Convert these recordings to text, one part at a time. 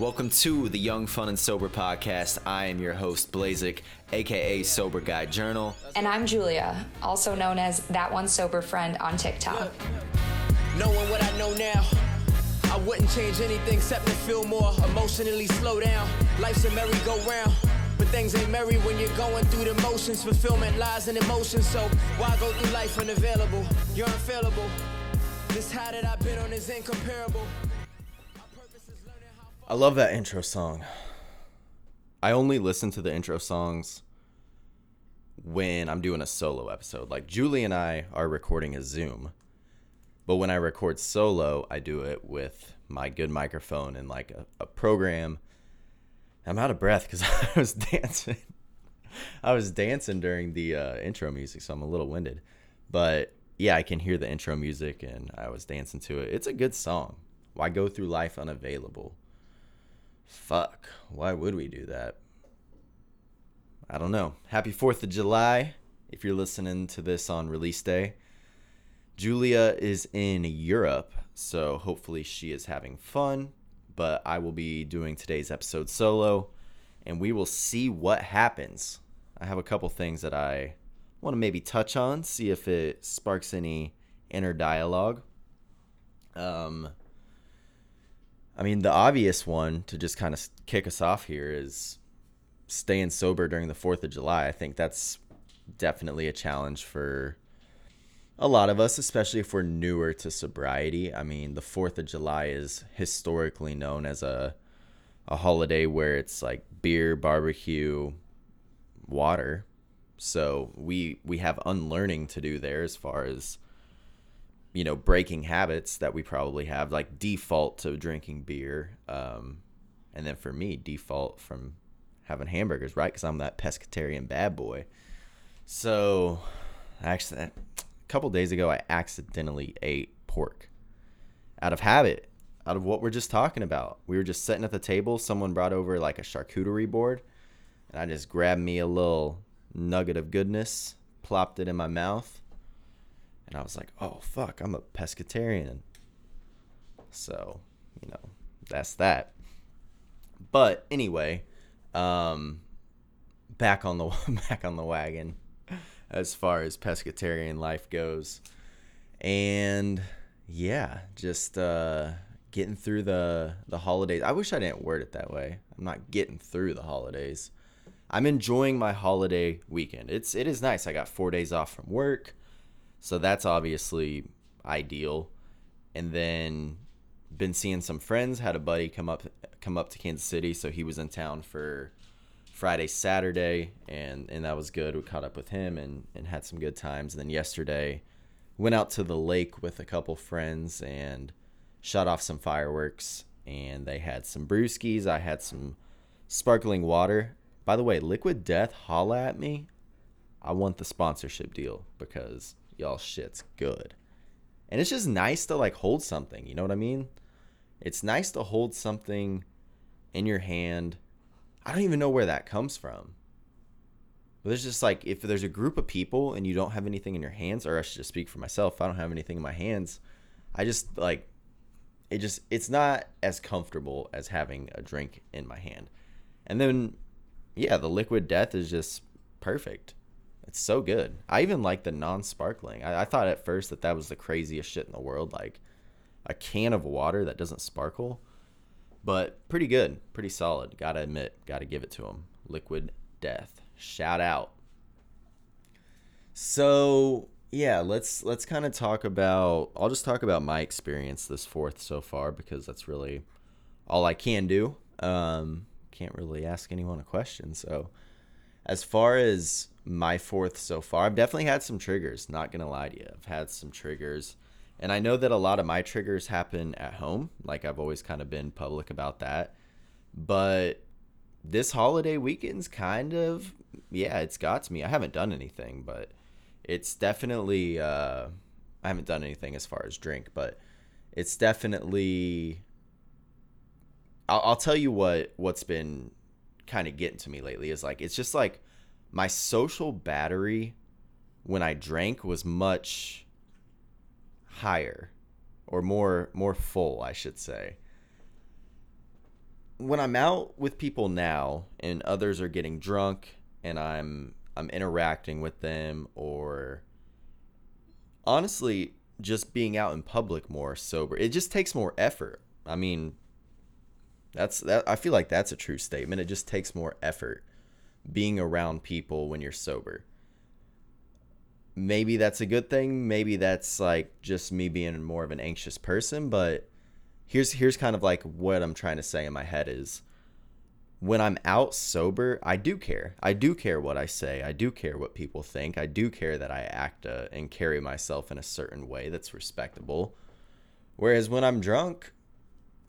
Welcome to the Young, Fun, and Sober podcast. I am your host, Blazik, aka Sober Guy Journal. And I'm Julia, also known as That One Sober Friend on TikTok. Knowing what I know now, I wouldn't change anything except to feel more emotionally slow down. Life's a merry-go-round. But things ain't merry when you're going through the motions. Fulfillment lies in emotion, so why go through life unavailable? You're unfailable. This high that I've been on is incomparable. I love that intro song. I only listen to the intro songs when I'm doing a solo episode. Like Julie and I are recording a Zoom. But when I record solo, I do it with my good microphone and like a, a program. I'm out of breath because I was dancing. I was dancing during the uh, intro music, so I'm a little winded. But yeah, I can hear the intro music and I was dancing to it. It's a good song. Why go through life unavailable? Fuck. Why would we do that? I don't know. Happy 4th of July if you're listening to this on release day. Julia is in Europe, so hopefully she is having fun. But I will be doing today's episode solo, and we will see what happens. I have a couple things that I want to maybe touch on, see if it sparks any inner dialogue. Um, I mean, the obvious one to just kind of kick us off here is staying sober during the 4th of July. I think that's definitely a challenge for a lot of us, especially if we're newer to sobriety. I mean, the 4th of July is historically known as a a holiday where it's like beer, barbecue, water. So we we have unlearning to do there as far as you know breaking habits that we probably have like default to drinking beer um, and then for me default from having hamburgers right? Because i'm that pescatarian bad boy. So actually a couple days ago i accidentally ate pork out of habit out of what we're just talking about. We were just sitting at the table. Someone brought over like a charcuterie board and i just grabbed me a little nugget of goodness plopped it in my mouth and I was like, oh fuck, I'm a pescatarian. So, you know, that's that. But anyway, um, back on the back on the wagon as far as pescatarian life goes, and yeah, just uh, getting through the the holidays. I wish I didn't word it that way. I'm not getting through the holidays. I'm enjoying my holiday weekend. It's it is nice. I got four days off from work. So that's obviously ideal. And then been seeing some friends. Had a buddy come up come up to Kansas City, so he was in town for Friday, Saturday, and and that was good. We caught up with him and and had some good times. And then yesterday, went out to the lake with a couple friends and shot off some fireworks. And they had some brewskis. I had some sparkling water. By the way, Liquid Death, holla at me. I want the sponsorship deal because y'all shit's good. And it's just nice to like hold something, you know what I mean? It's nice to hold something in your hand. I don't even know where that comes from. But there's just like if there's a group of people and you don't have anything in your hands, or I should just speak for myself, I don't have anything in my hands. I just like it just it's not as comfortable as having a drink in my hand. And then yeah, the liquid death is just perfect. It's so good. I even like the non-sparkling. I, I thought at first that that was the craziest shit in the world, like a can of water that doesn't sparkle. But pretty good, pretty solid. Gotta admit, gotta give it to him. Liquid Death, shout out. So yeah, let's let's kind of talk about. I'll just talk about my experience this fourth so far because that's really all I can do. Um, can't really ask anyone a question. So, as far as my fourth so far. I've definitely had some triggers, not gonna lie to you. I've had some triggers. And I know that a lot of my triggers happen at home. Like I've always kind of been public about that. But this holiday weekend's kind of yeah, it's got to me. I haven't done anything, but it's definitely uh I haven't done anything as far as drink, but it's definitely I'll, I'll tell you what what's been kind of getting to me lately is like it's just like my social battery when I drank was much higher or more more full, I should say. when I'm out with people now and others are getting drunk and I'm I'm interacting with them or honestly just being out in public more sober. It just takes more effort. I mean, that's that I feel like that's a true statement. It just takes more effort being around people when you're sober. Maybe that's a good thing. Maybe that's like just me being more of an anxious person, but here's here's kind of like what I'm trying to say in my head is when I'm out sober, I do care. I do care what I say. I do care what people think. I do care that I act uh, and carry myself in a certain way that's respectable. Whereas when I'm drunk,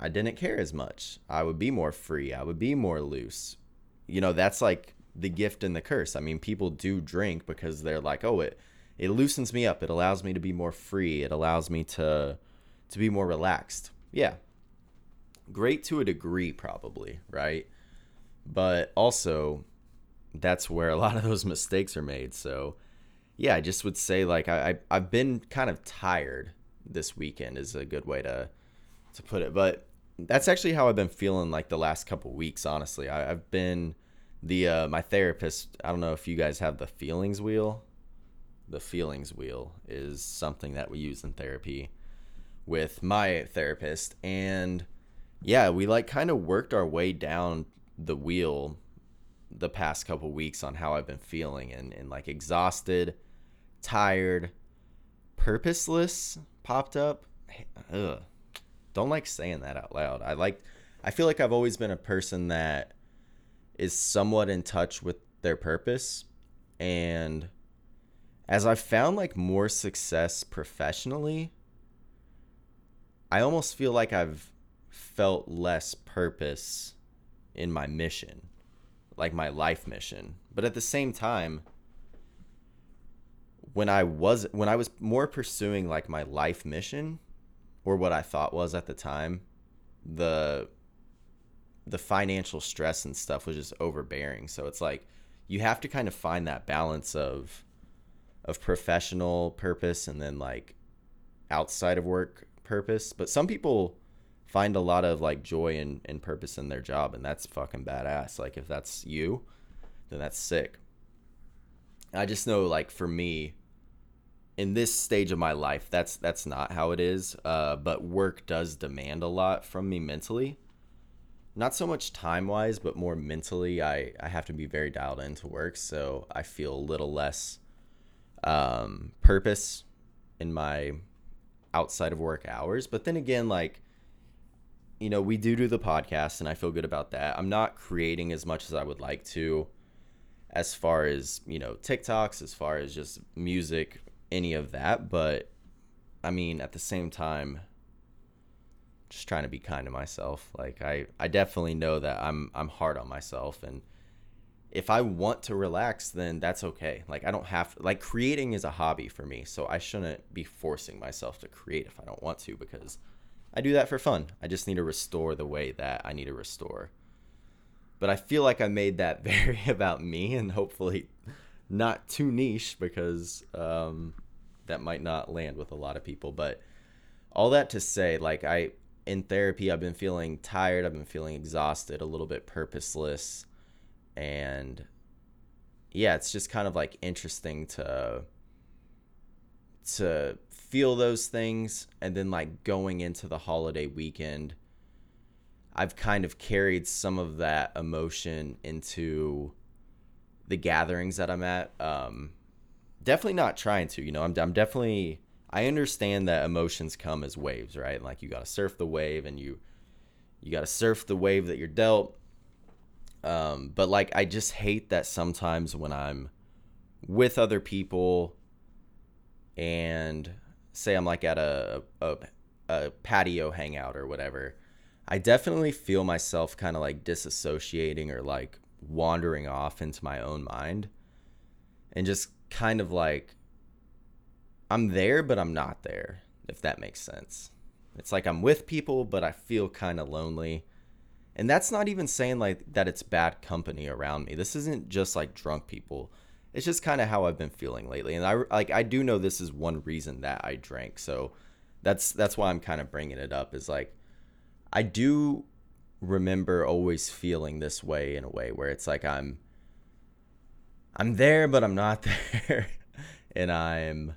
I didn't care as much. I would be more free. I would be more loose. You know, that's like the gift and the curse. I mean, people do drink because they're like, "Oh, it it loosens me up. It allows me to be more free. It allows me to to be more relaxed." Yeah. Great to a degree probably, right? But also that's where a lot of those mistakes are made. So, yeah, I just would say like I, I I've been kind of tired this weekend is a good way to to put it. But that's actually how I've been feeling like the last couple weeks. Honestly, I, have been the uh, my therapist. I don't know if you guys have the feelings wheel. The feelings wheel is something that we use in therapy with my therapist, and yeah, we like kind of worked our way down the wheel the past couple weeks on how I've been feeling and, and like exhausted, tired, purposeless popped up. Ugh don't like saying that out loud. I like I feel like I've always been a person that is somewhat in touch with their purpose and as I've found like more success professionally, I almost feel like I've felt less purpose in my mission, like my life mission. But at the same time, when I was when I was more pursuing like my life mission, or what I thought was at the time, the the financial stress and stuff was just overbearing. So it's like you have to kind of find that balance of of professional purpose and then like outside of work purpose. But some people find a lot of like joy and, and purpose in their job and that's fucking badass. Like if that's you, then that's sick. I just know like for me, in this stage of my life, that's that's not how it is. Uh, but work does demand a lot from me mentally. Not so much time wise, but more mentally. I I have to be very dialed into work, so I feel a little less um, purpose in my outside of work hours. But then again, like you know, we do do the podcast, and I feel good about that. I'm not creating as much as I would like to as far as you know TikToks, as far as just music any of that, but I mean, at the same time, just trying to be kind to myself. Like I, I definitely know that I'm I'm hard on myself and if I want to relax, then that's okay. Like I don't have like creating is a hobby for me, so I shouldn't be forcing myself to create if I don't want to because I do that for fun. I just need to restore the way that I need to restore. But I feel like I made that very about me and hopefully not too niche because um, that might not land with a lot of people. But all that to say, like I in therapy, I've been feeling tired. I've been feeling exhausted, a little bit purposeless, and yeah, it's just kind of like interesting to to feel those things and then like going into the holiday weekend I've kind of carried some of that emotion into the gatherings that I'm at. Um, definitely not trying to. You know, I'm I'm definitely I understand that emotions come as waves, right? Like you got to surf the wave, and you you got to surf the wave that you're dealt. Um, but like I just hate that sometimes when I'm with other people and say I'm like at a, a, a patio hangout or whatever, I definitely feel myself kind of like disassociating or like wandering off into my own mind and just kind of like I'm there but I'm not there if that makes sense. It's like I'm with people but I feel kind of lonely. And that's not even saying like that it's bad company around me. This isn't just like drunk people. It's just kind of how I've been feeling lately. And I like I do know this is one reason that I drank. So that's that's why I'm kind of bringing it up is like I do remember always feeling this way in a way where it's like I'm I'm there but I'm not there and I'm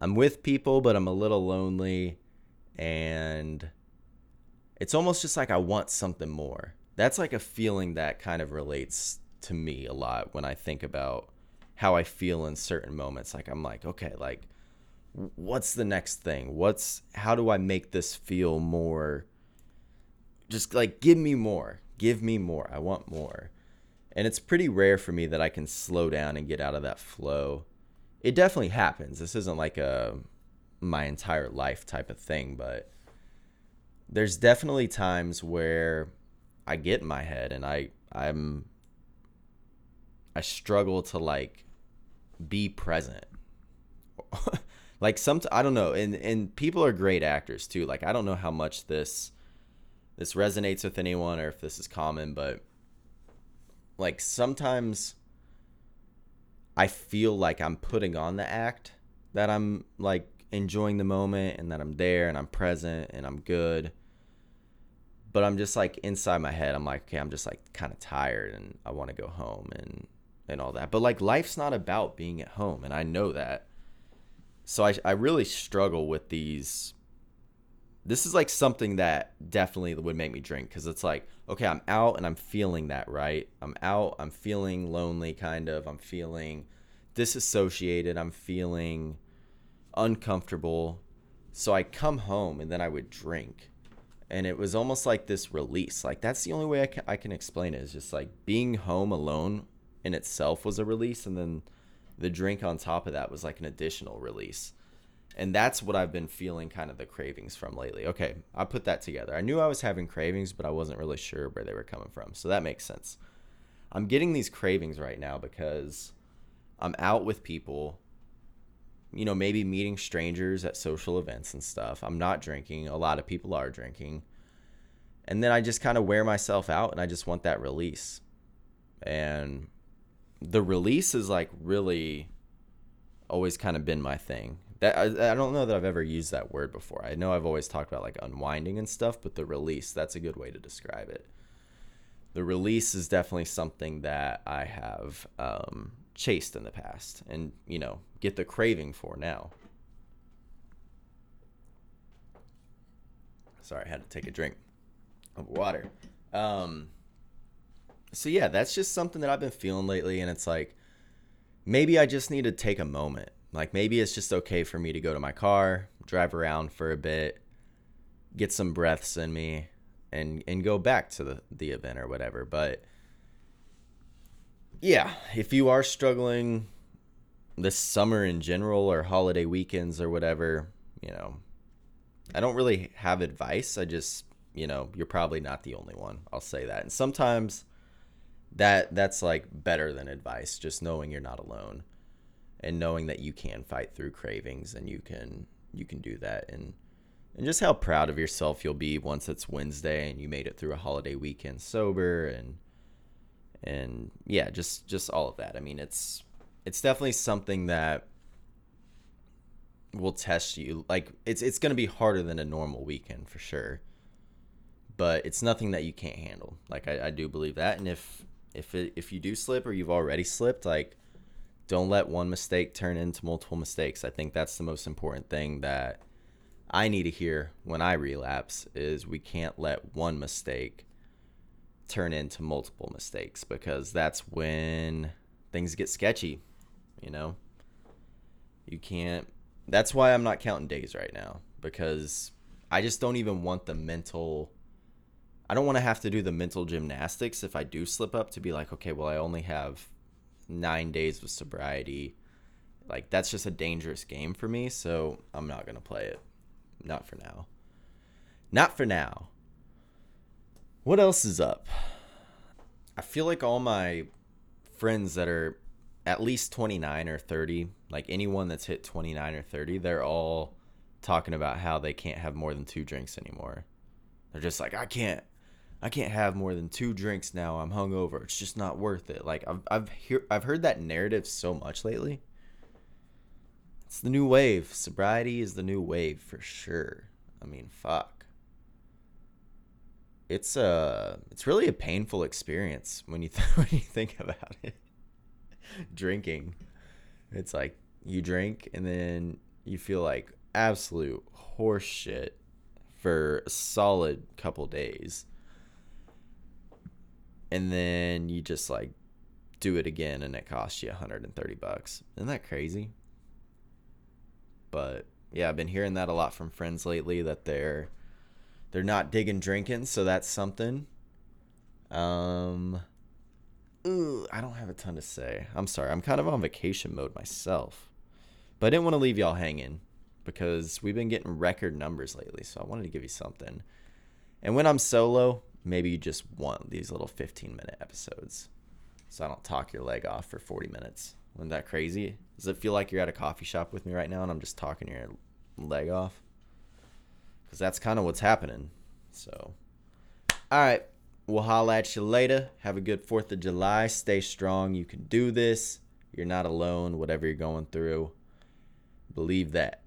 I'm with people but I'm a little lonely and it's almost just like I want something more. That's like a feeling that kind of relates to me a lot when I think about how I feel in certain moments. Like I'm like, okay, like what's the next thing? What's how do I make this feel more just like give me more. Give me more. I want more. And it's pretty rare for me that I can slow down and get out of that flow. It definitely happens. This isn't like a my entire life type of thing, but there's definitely times where I get in my head and I I'm I struggle to like be present. like some I don't know and and people are great actors too. Like I don't know how much this this resonates with anyone or if this is common, but like sometimes I feel like I'm putting on the act that I'm like enjoying the moment and that I'm there and I'm present and I'm good. But I'm just like inside my head, I'm like, okay, I'm just like kind of tired and I want to go home and and all that. But like life's not about being at home and I know that. So I I really struggle with these this is like something that definitely would make me drink because it's like okay i'm out and i'm feeling that right i'm out i'm feeling lonely kind of i'm feeling disassociated i'm feeling uncomfortable. So I come home and then I would drink. And it was almost like this release. Like that's the only way I can, I can explain it is just like being home alone in itself was a release and then the drink on top of that was like an additional release. And that's what I've been feeling kind of the cravings from lately. Okay, I put that together. I knew I was having cravings, but I wasn't really sure where they were coming from. So that makes sense. I'm getting these cravings right now because I'm out with people you know, maybe meeting strangers at social events and stuff. I'm not drinking. A lot of people are drinking. And then I just kind of wear myself out and I just want that release. And the release is like really always kind of been my thing. That I, I don't know that I've ever used that word before. I know I've always talked about like unwinding and stuff, but the release, that's a good way to describe it. The release is definitely something that I have um, chased in the past and, you know, get the craving for now. Sorry, I had to take a drink of water. Um, so yeah, that's just something that I've been feeling lately, and it's like maybe I just need to take a moment. Like maybe it's just okay for me to go to my car, drive around for a bit, get some breaths in me, and and go back to the the event or whatever. But yeah, if you are struggling this summer in general or holiday weekends or whatever, you know, I don't really have advice. I just, you know, you're probably not the only one. I'll say that. And sometimes that that's like better than advice, just knowing you're not alone and knowing that you can fight through cravings and you can you can do that and and just how proud of yourself you'll be once it's Wednesday and you made it through a holiday weekend sober and and yeah, just just all of that. I mean, it's it's definitely something that will test you. Like it's it's going to be harder than a normal weekend for sure. But it's nothing that you can't handle. Like I, I do believe that. And if if it, if you do slip or you've already slipped, like don't let one mistake turn into multiple mistakes. I think that's the most important thing that I need to hear when I relapse is we can't let one mistake turn into multiple mistakes because that's when things get sketchy, you know? You can't that's why I'm not counting days right now because I just don't even want the mental I don't want to have to do the mental gymnastics if I do slip up to be like, okay, well I only have 9 days of sobriety. Like that's just a dangerous game for me, so I'm not to play it. Not for now. Not for now. What else is up? I feel like all my friends that are at least 29 or 30, like anyone that's hit 29 or 30, they're all talking about how they can't have more than two drinks anymore. They're just like, I can't, I can't have more than two drinks now. I'm hungover. It's just not worth it. Like I've I've hear, I've heard that narrative so much lately. It's the new wave. Sobriety is the new wave for sure. I mean, fuck. it's a it's really a painful experience when you th- when you think about it. Drinking, it's like you drink and then you feel like absolute horseshit for a solid couple days. And then you just like do it again and it costs you 130 bucks. Isn't that crazy? But yeah, I've been hearing that a lot from friends lately that they're they're not digging drinking, so that's something. Um ooh, I don't have a ton to say. I'm sorry. I'm kind of on vacation mode myself. But I didn't want to leave y'all hanging because we've been getting record numbers lately, so I wanted to give you something. And when I'm solo, maybe you just want these little 15 minute episodes so I don't talk your leg off for 40 minutes. Isn't that crazy? Does it feel like you're at a coffee shop with me right now and I'm just talking your leg off? Because that's kind of what's happening. So, all right. We'll holla at you later. Have a good 4th of July. Stay strong. You can do this. You're not alone, whatever you're going through. Believe that.